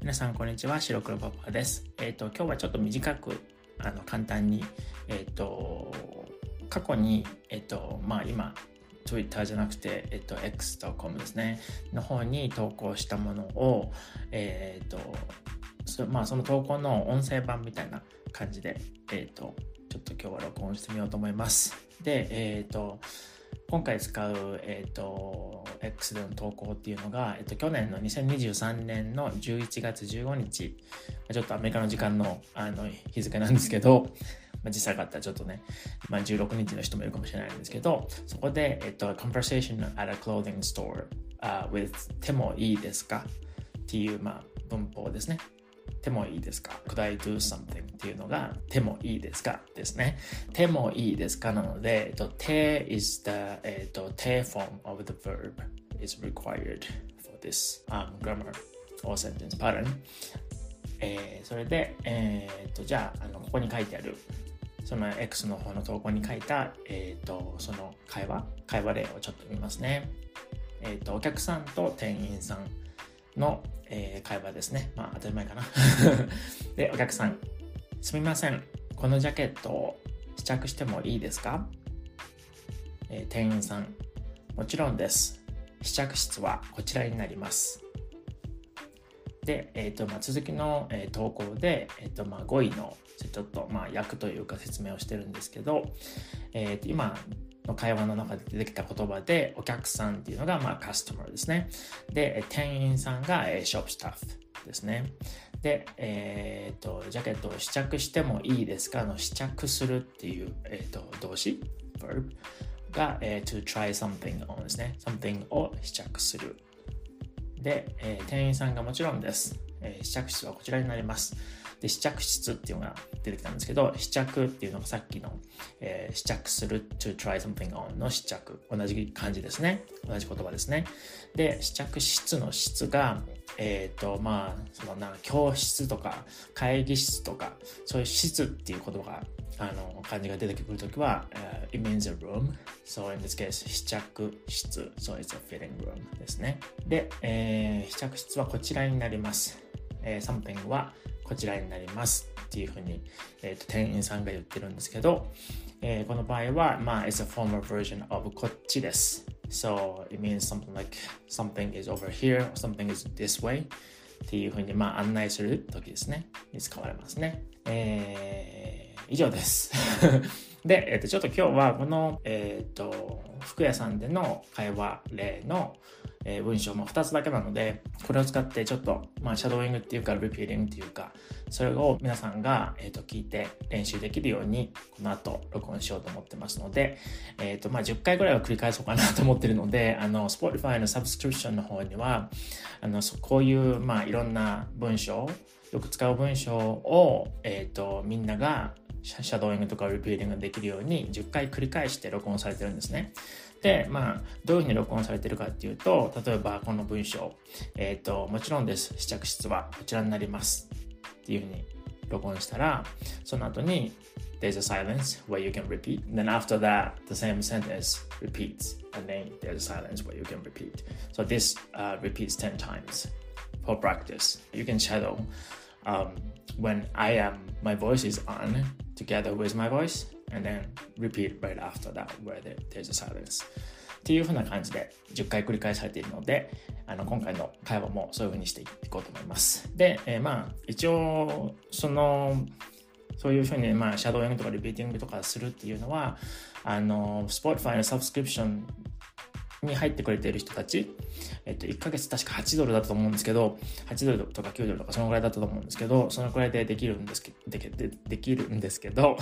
皆さん、こんにちは。白黒パパです。えっ、ー、と、今日はちょっと短く、あの、簡単に、えっ、ー、と、過去に、えっ、ー、と、まあ、今、Twitter じゃなくて、えっと、x.com ですね、の方に投稿したものを、えっと、そまあ、その投稿の音声版みたいな感じで、えっと、ちょっと今日は録音してみようと思います。で、えっと、今回使う、えっ、ー、と、X での投稿っていうのが、えっ、と、去年の2023年の11月15日、ちょっとアメリカの時間のあの日付なんですけど、まあ、実際があったらちょっとね、まあ、16日の人もいるかもしれないんですけど、そこで、えっ、と、conversation at a clothing store、uh, with 手もいいですか？っていう、まあ、文法ですね。手もいいですか ?Could I do something? っていうのが手もいいですか？ですね。手もいいですか？なので、えっと、手 is the、えっと、手 form of the verb is required for this、um, grammar or sentence pattern. えー、それで、えー、っと、じゃあ、あの、ここに書いてあるその X の方の投稿に書いた、えっ、と、その会話、会話例をちょっと見ますね。えっ、と、お客さんと店員さんの、えー、会話ですね。まあ当たり前かな。で、お客さん、すみません。このジャケットを試着してもいいですか、えー、店員さん、もちろんです。試着室はこちらになります。で、えーとまあ、続きの、えー、投稿で、えーとまあ、5位のちょっと、まあ、訳というか説明をしてるんですけど、えー、と今の会話の中で出てきた言葉で、お客さんっていうのが、まあ、カスタマーですね。で、店員さんが、えー、ショップスタッフですね。で、えっ、ー、と、ジャケットを試着してもいいですか？の試着するっていう、えっ、ー、と、動詞？Verb が、えー、to try something on ですね。something を試着する。で、えー、店員さんがもちろんです。えー、試着室はこちらになります。で、試着室っていうのが出てきたんですけど、試着っていうのがさっきの、えー、試着する to try something on の試着。同じ感じですね。同じ言葉ですね。で、試着室の質が、えっ、ー、と、まあ、そのな、教室とか会議室とか、そういう室っていう言葉が、あの、漢字が出てくるときは、uh, it means a room. So in this case, 試着室。So it's a fitting room ですね。で、えー、試着室はこちらになります。えー、something はこちらになりますっていうふうに、えーと、店員さんが言ってるんですけど、えー、この場合は、まあ、it's a formal version of こっちです。So it means something like something is over here, something is this way っていうふうに、まあ、案内するときですね。に使われますね。えー、以上です。で、え、ー、と、ちょっと今日はこの、えっ、ー、と、服屋さんでの会話例の、え、文章も2つだけなので、これを使ってちょっと、まあ、シャドーイングっていうか、リピーリングっていうか、それを皆さんが、えっ、ー、と、聞いて練習できるように、この後、録音しようと思ってますので、えっ、と、まあ、10回ぐらいは繰り返そうかなと思ってるので、あの、Spotify のサブスクリプションの方には、あの、こういう、まあ、いろんな文章、よく使う文章を、えっ、と、みんながシャドーイングとかリピーリングできるように10回繰り返して録音されてるんですね。で、まあ、どういうふうに録音されてるかっていうと、例えばこの文章、えっ、ー、と、もちろんです。試着室はこちらになります。っていうふうに録音したら、その後に、there's a silence where you can repeat. Then after that, the same sentence repeats. And then there's a silence where you can repeat. So this uh, repeats 10 times for practice. You can shadow um, when I am, my voice is on together with my voice And then repeat right after that where there's a silence. っていう風な感じで10回繰り返されているのであの今回の会話もそういう風にしていこうと思います。で、えー、まあ一応そのそういうふうに、まあ、シャドーイングとかリピーティングとかするっていうのは、あの、Spotify のサブスクリプションに入ってくれている人たち、えっと、1ヶ月確か8ドルだったと思うんですけど、8ドルとか9ドルとかそのぐらいだったと思うんですけど、そのくらいでできるんですけど、ででできるんですけど、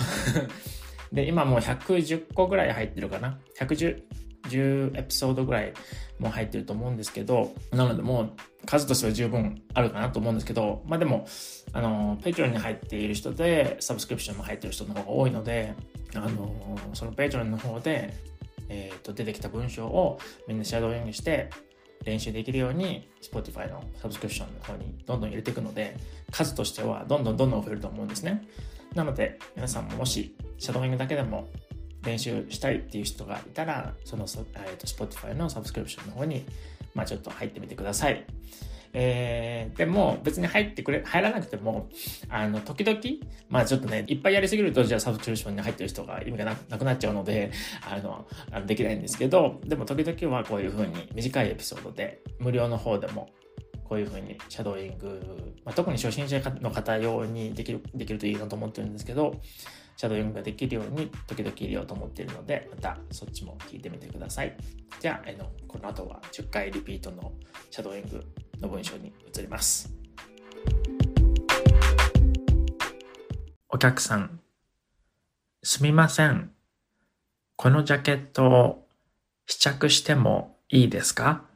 で、今もう110個ぐらい入ってるかな。110、10エピソードぐらいも入ってると思うんですけど、なのでもう数としては十分あるかなと思うんですけど、まあでも、あの、 Patreon に入っている人で、サブスクリプションも入っている人の方が多いので、あの、その Patreon の方で、えー、と出てきた文章をみんなシャドーイングして練習できるように Spotify のサブスクリプションの方にどんどん入れていくので数としてはどんどんどんどん増えると思うんですねなので皆さんももしシャドーイングだけでも練習したいっていう人がいたらその、えー、と Spotify のサブスクリプションの方にまあちょっと入ってみてください。えー、でも別に入ってくれ、入らなくても、あの、時々、まあちょっとね、いっぱいやりすぎると、じゃあサブチューションに入ってる人が意味がなくなっちゃうので、あの、あのできないんですけど、でも時々はこういう風に短いエピソードで、無料の方でも、こういう風にシャドーイング、まあ、特に初心者の方用にできる、できるといいなと思ってるんですけど、シャドーイングができるように時々入れようと思っているので、またそっちも聞いてみてください。じゃあ、あのこの後は10回リピートのシャドーイングの文章に移ります。お客さん、すみません。このジャケットを試着してもいいですか？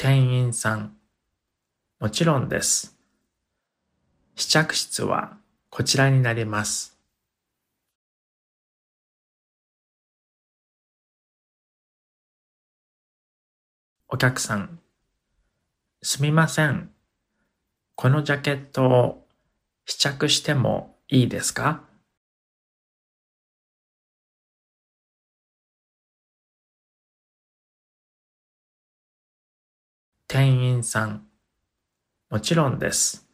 店員さん。もちろんです。試着室はこちらになります。お客さん。すみません。このジャケットを試着してもいいですか？員さん。もちろんです。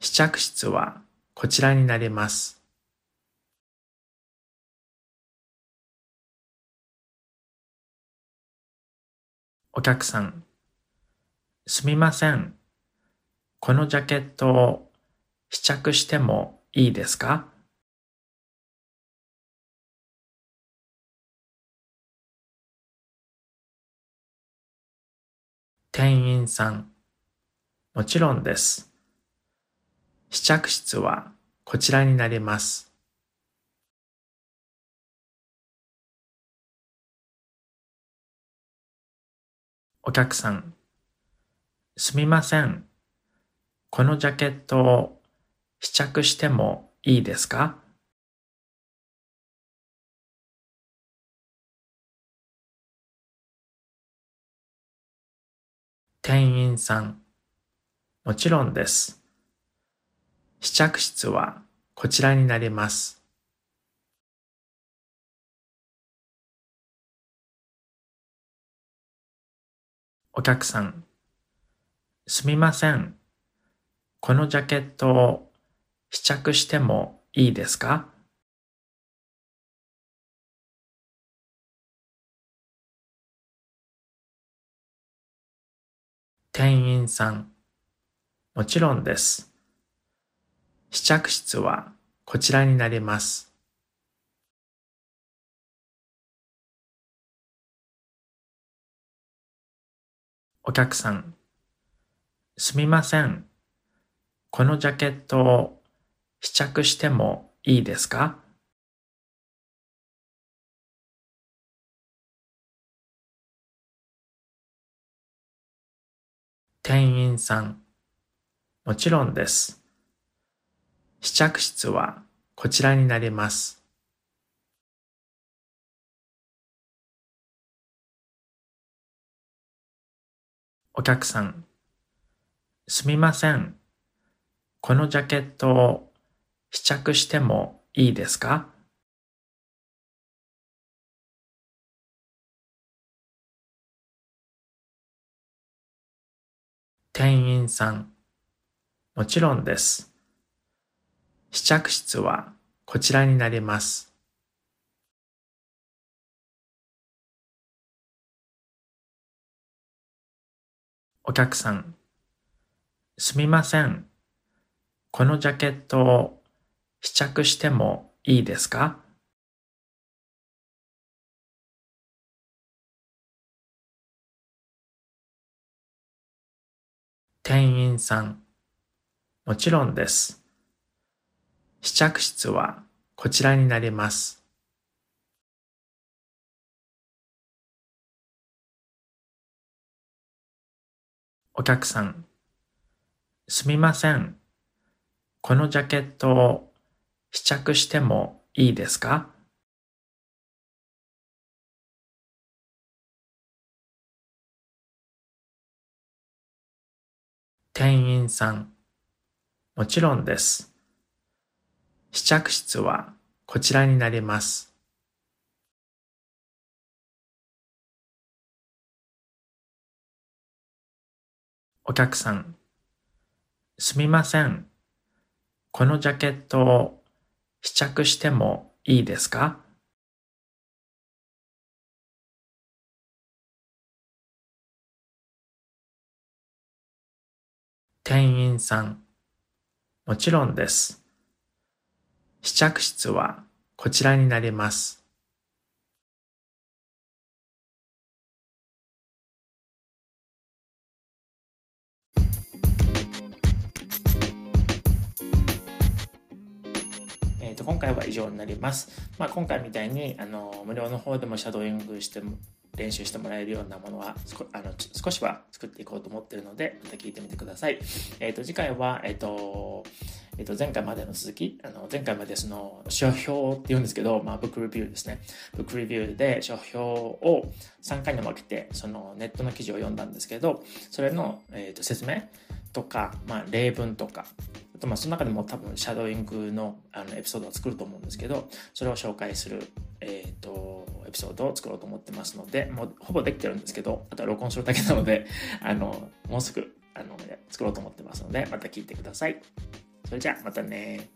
試着室はこちらになります。お客さん。すみません。このジャケットを試着してもいいですか？店員さん。もちろんです。試着室はこちらになります。お客さん。すみません。このジャケットを試着してもいいですか？員さん。もちろんです。試着室はこちらになります。お客さん。すみません。このジャケットを試着してもいいですか？店員さん。もちろんです。試着室はこちらになります。お客さん。すみません。このジャケットを試着してもいいですか？店員さん。もちろんです。試着室はこちらになります。お客さん。すみません。このジャケットを試着してもいいですか？店員さん。もちろんです。試着室はこちらになります。お客さん。すみません。このジャケットを試着してもいいですか？店員さん。もちろんです。試着室はこちらになります。お客さん。すみません。このジャケットを試着してもいいですか？店員さん。もちろんです。試着室はこちらになります。お客さん、すみません。このジャケットを試着してもいいですか？店員さん、もちろんです。試着室はこちらになります。と今回は以上になります。まあ、今回みたいにあの無料の方でもシャドーイングしても練習してもらえるようなものはあの少しは作っていこうと思ってるのでまた聞いてみてください。えっ、ー、と次回は、えっ、ー、とえっ、と前回までの続きあの前回までその書評って言うんですけど、まあ、ブックレビューですね。ブックレビューで書評を3回に分けてそのネットの記事を読んだんですけどそれの、えー、と説明とか、まあ、例文とかとまあその中でも多分シャドーイングのあのエピソードを作ると思うんですけどそれを紹介する、えっ、ー、とエピソードを作ろうと思ってますのでもうほぼできてるんですけどあとは録音するだけなので あのもうすぐあの作ろうと思ってますのでまた聞いてください。それじゃあまたね